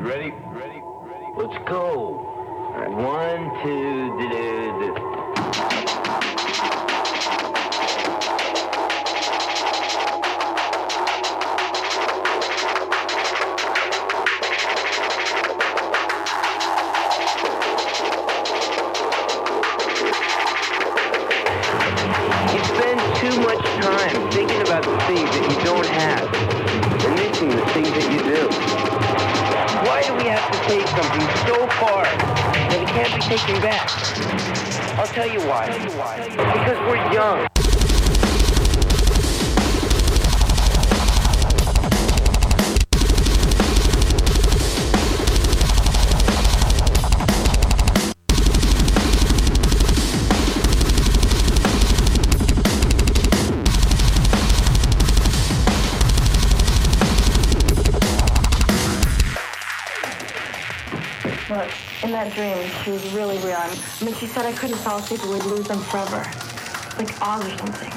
Ready? Ready? Ready? Let's go. One, two, do, do, do. I mean, she said I couldn't fall asleep, We'd lose them forever. Like Oz or something.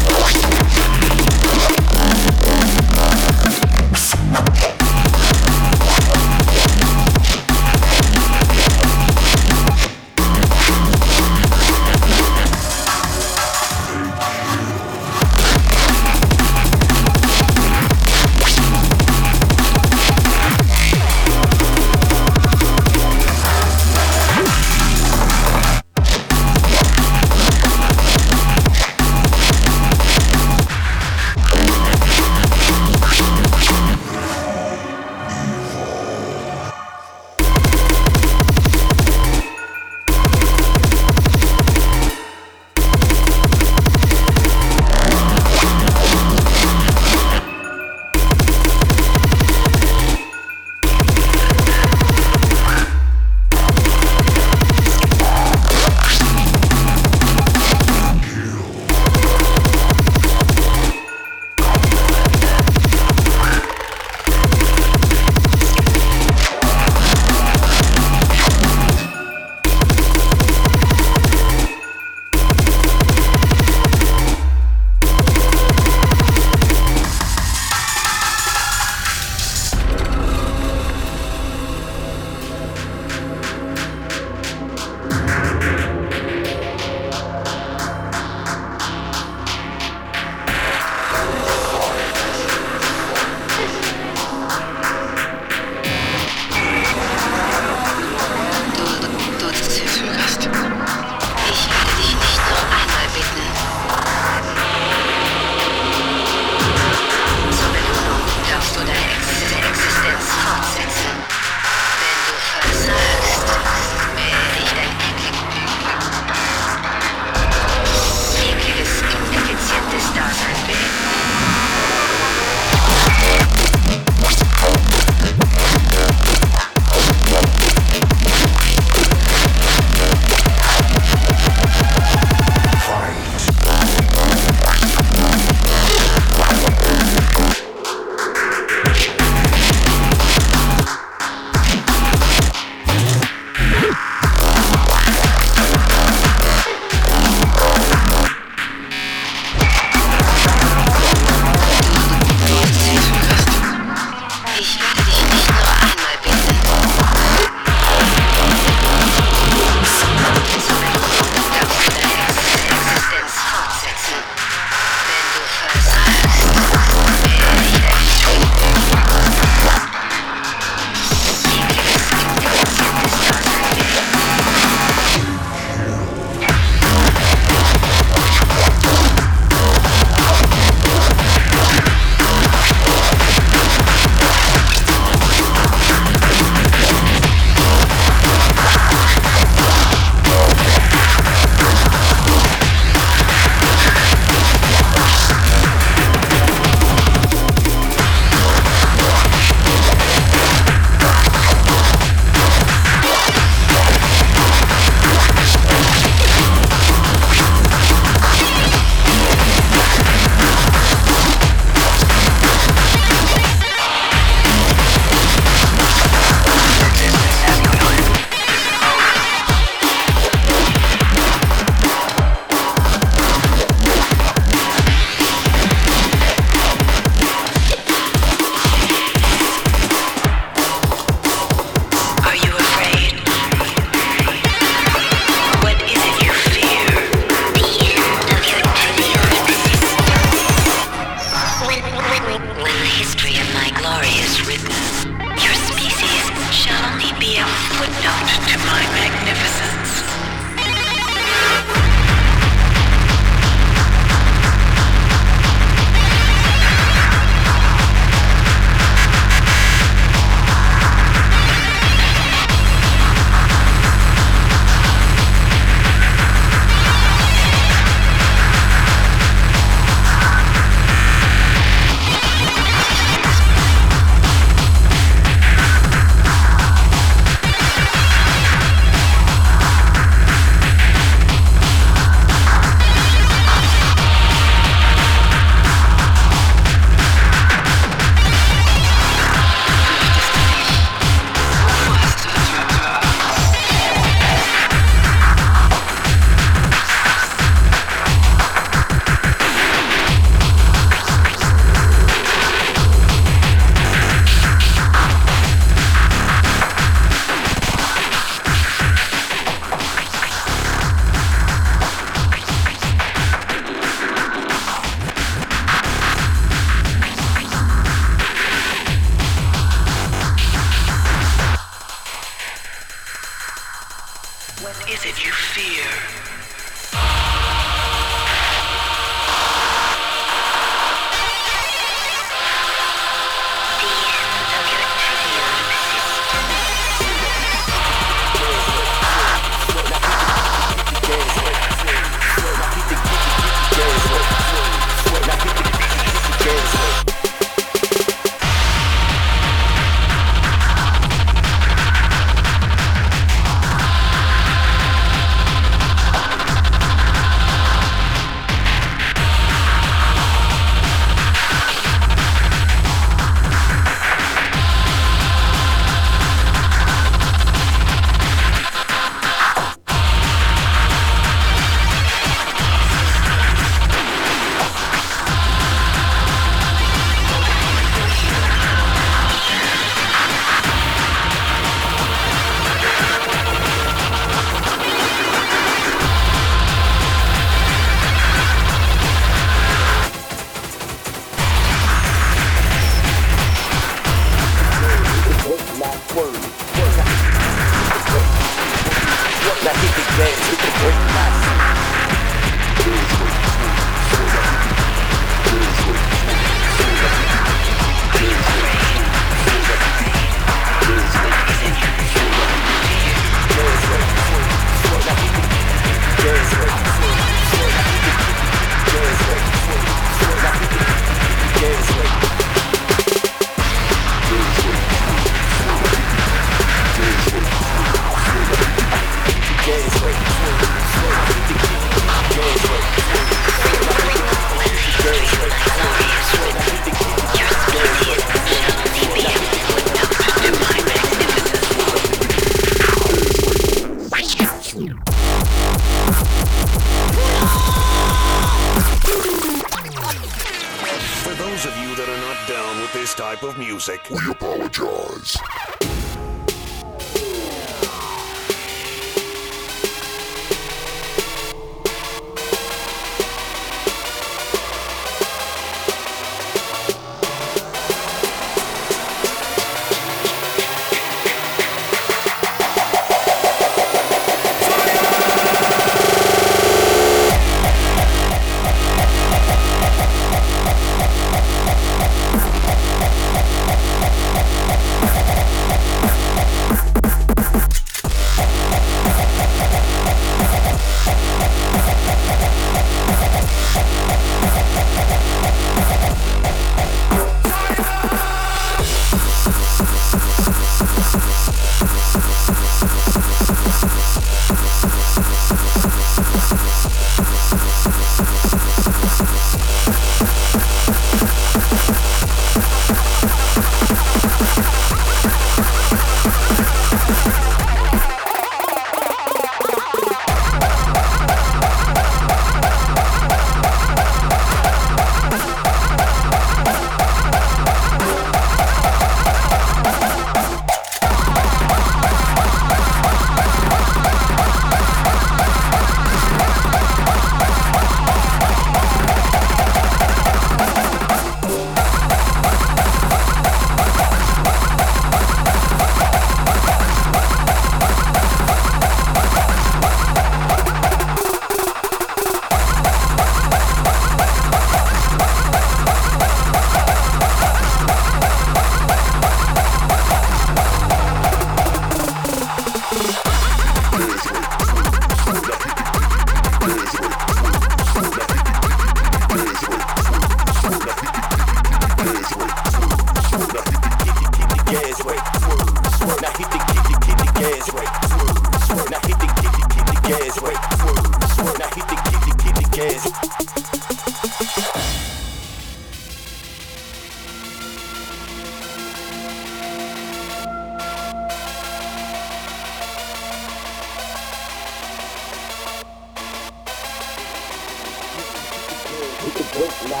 now,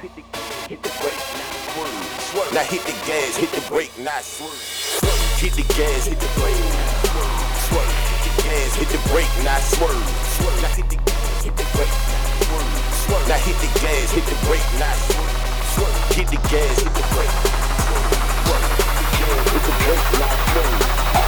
hit the hit the brake now, swerve. Hit the gas, hit the brake now, swerve. Hit the gas, hit the brake now, swerve. Hit the gas, hit the brake now, swerve. Now hit the gas, hit the brake now, swerve. Hit the gas, hit the brake. Hit the gas, hit the brake now, swerve.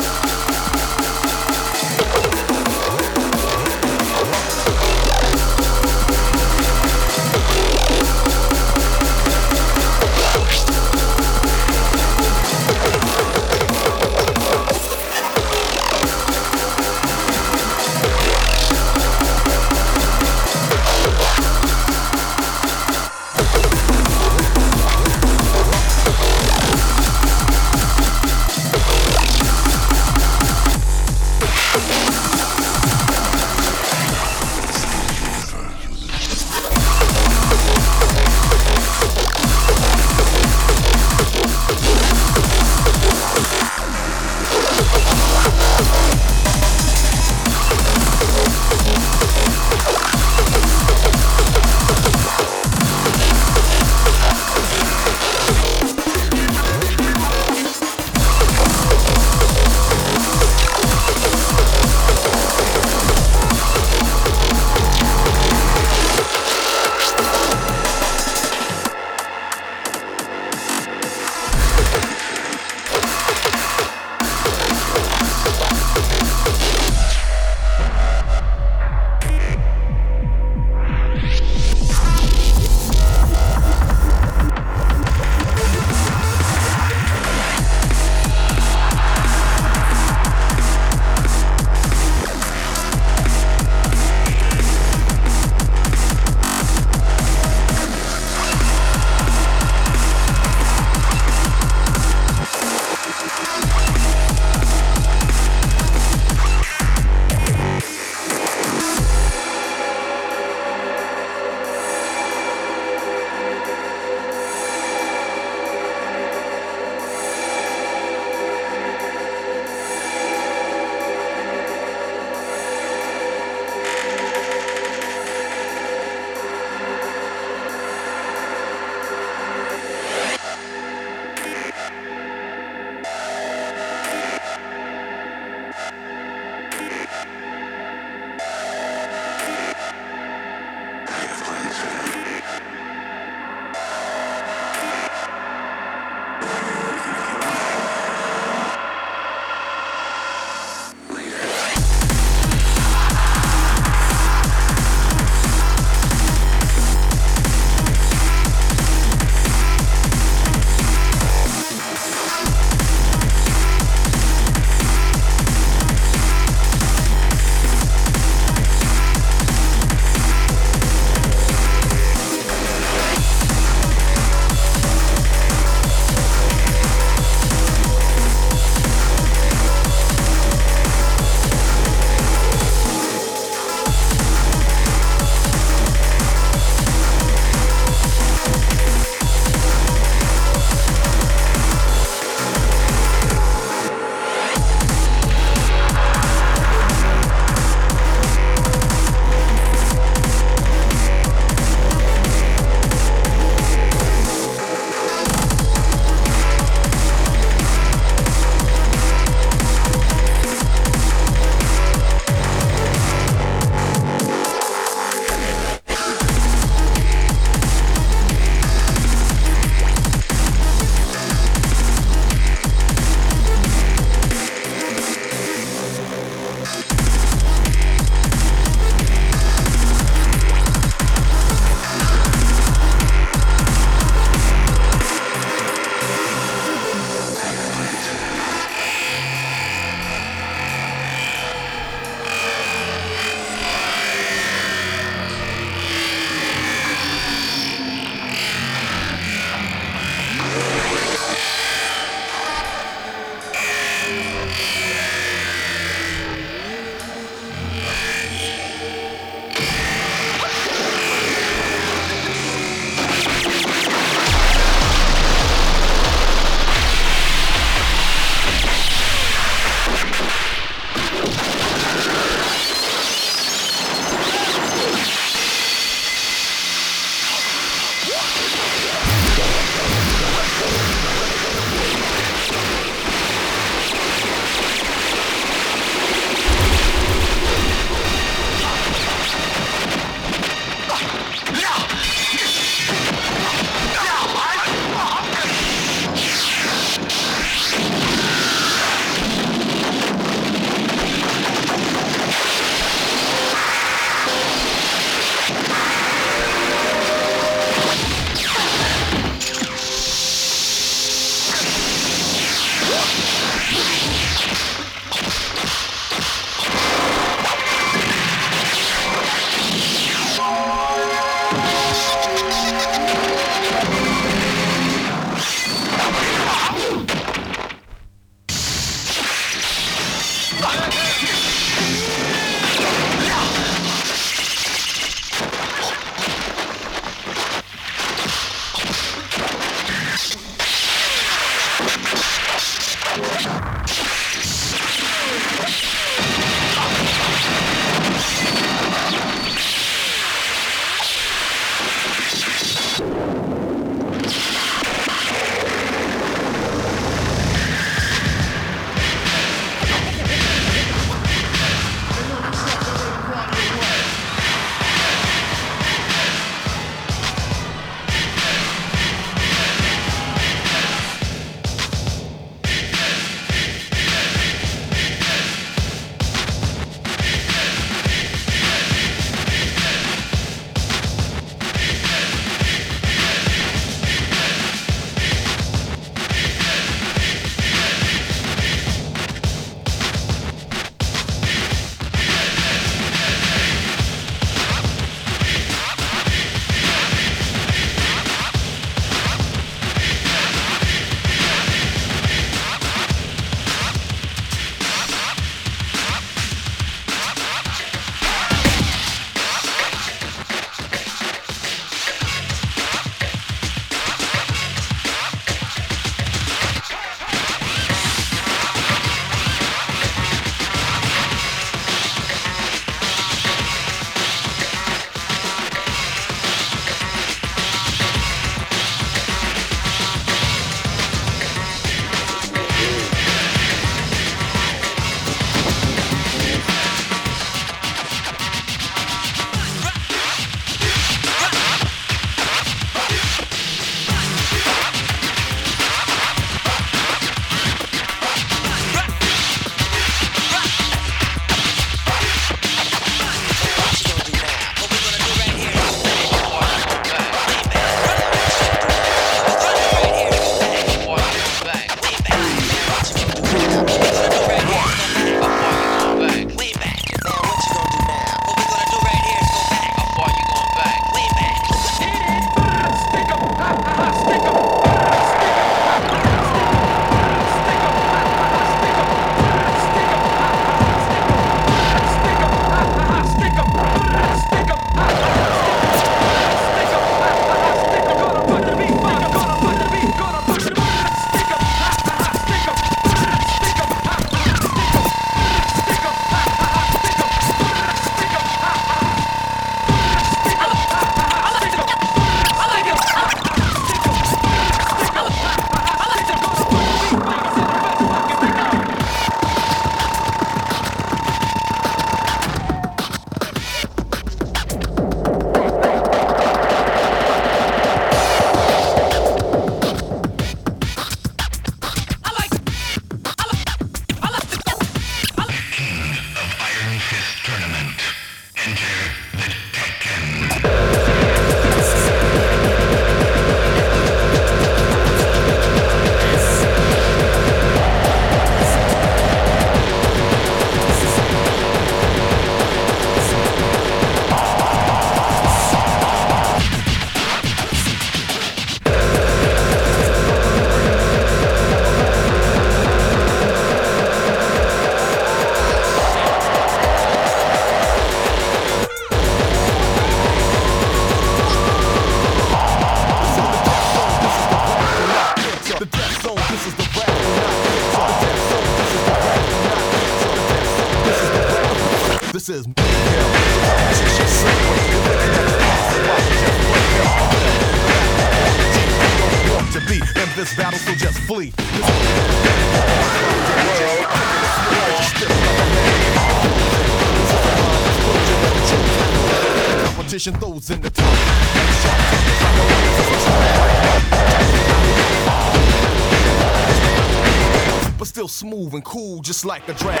just like a drought.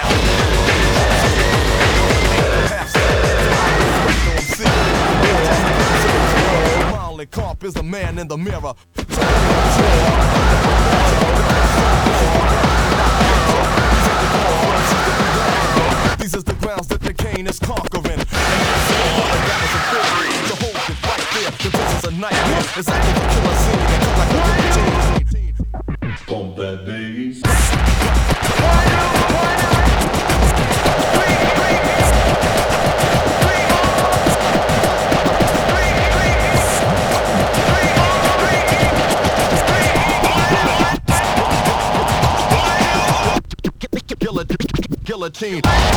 Molly Carp is the man in the mirror team.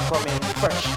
Come in fresh.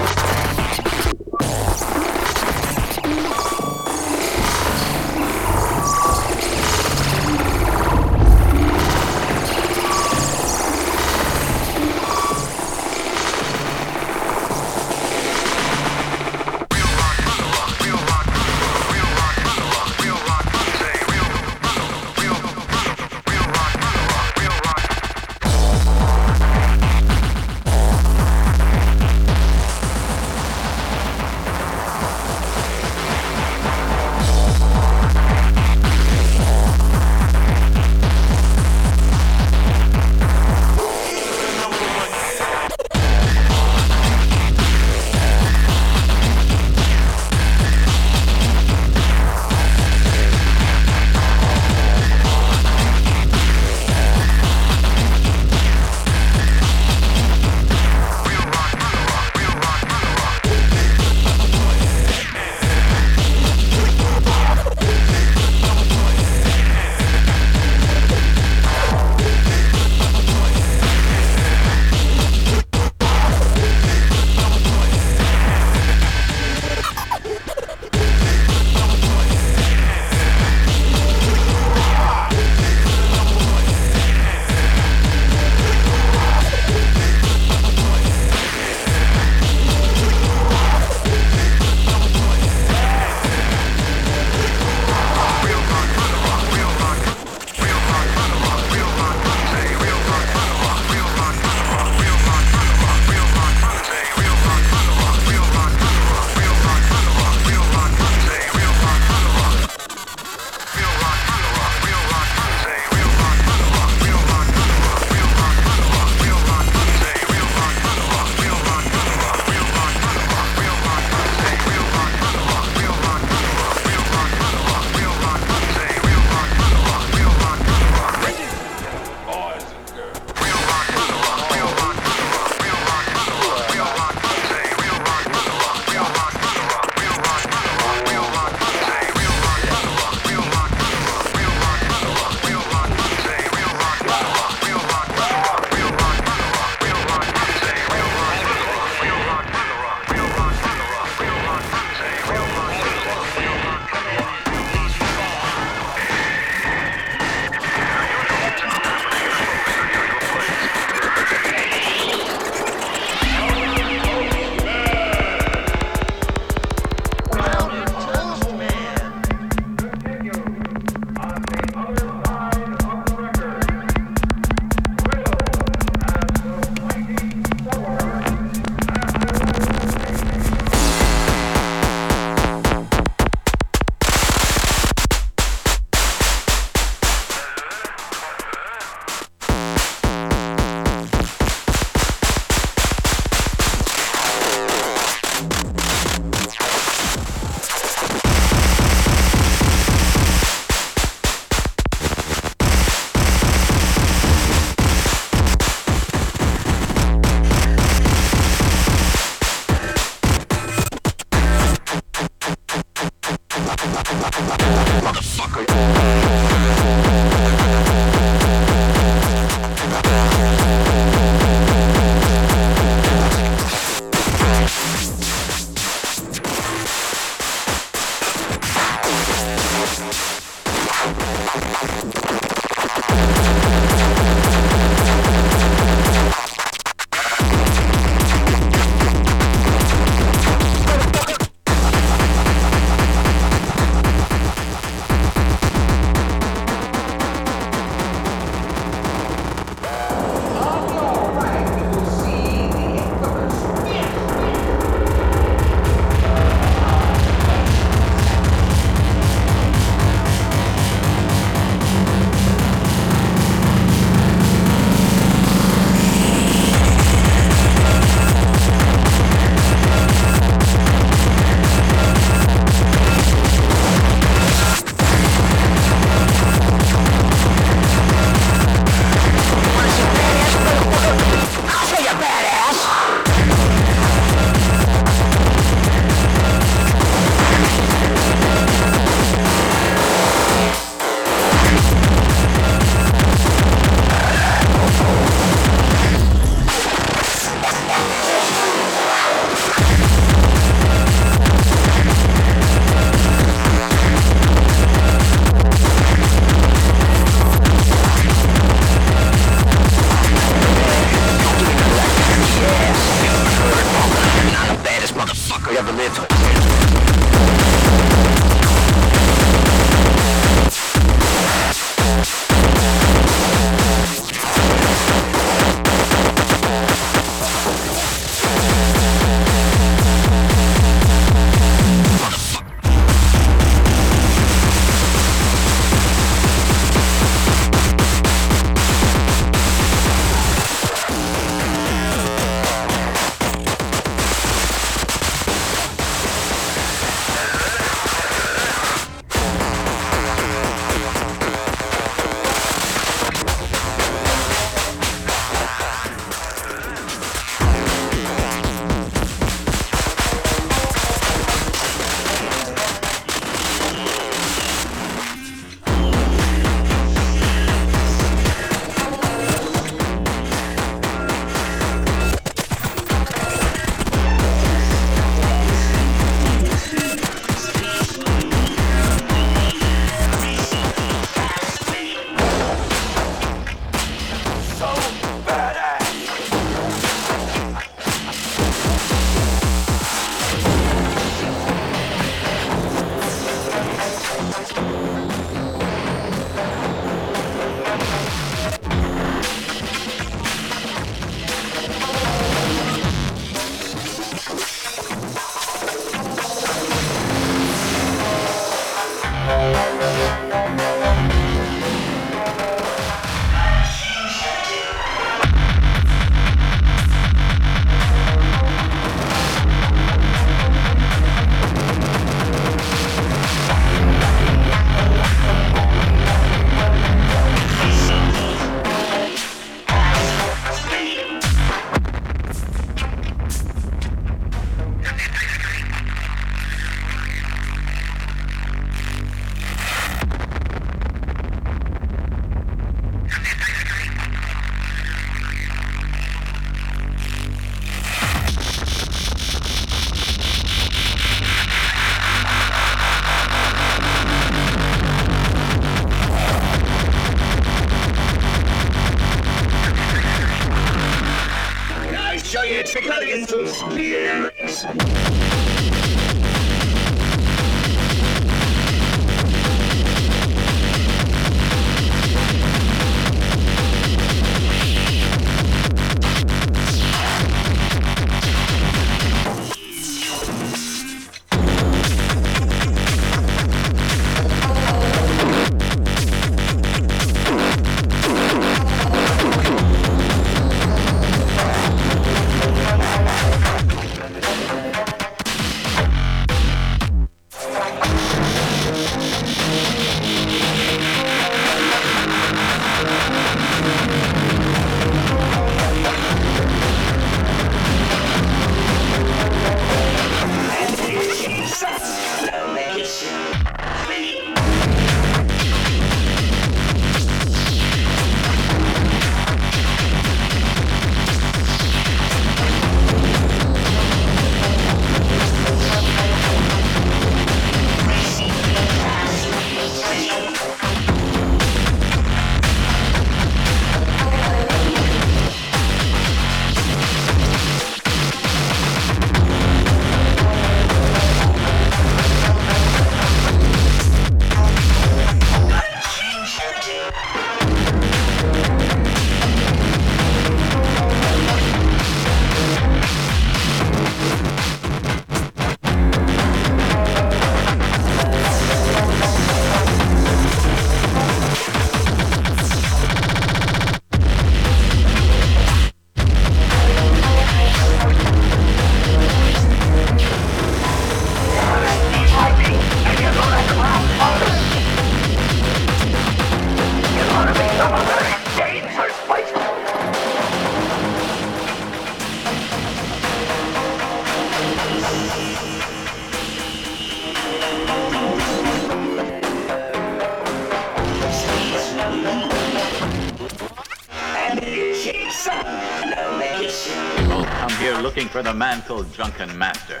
for the Mantle Drunken Master.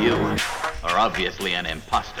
You are obviously an impostor.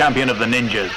champion of the ninjas.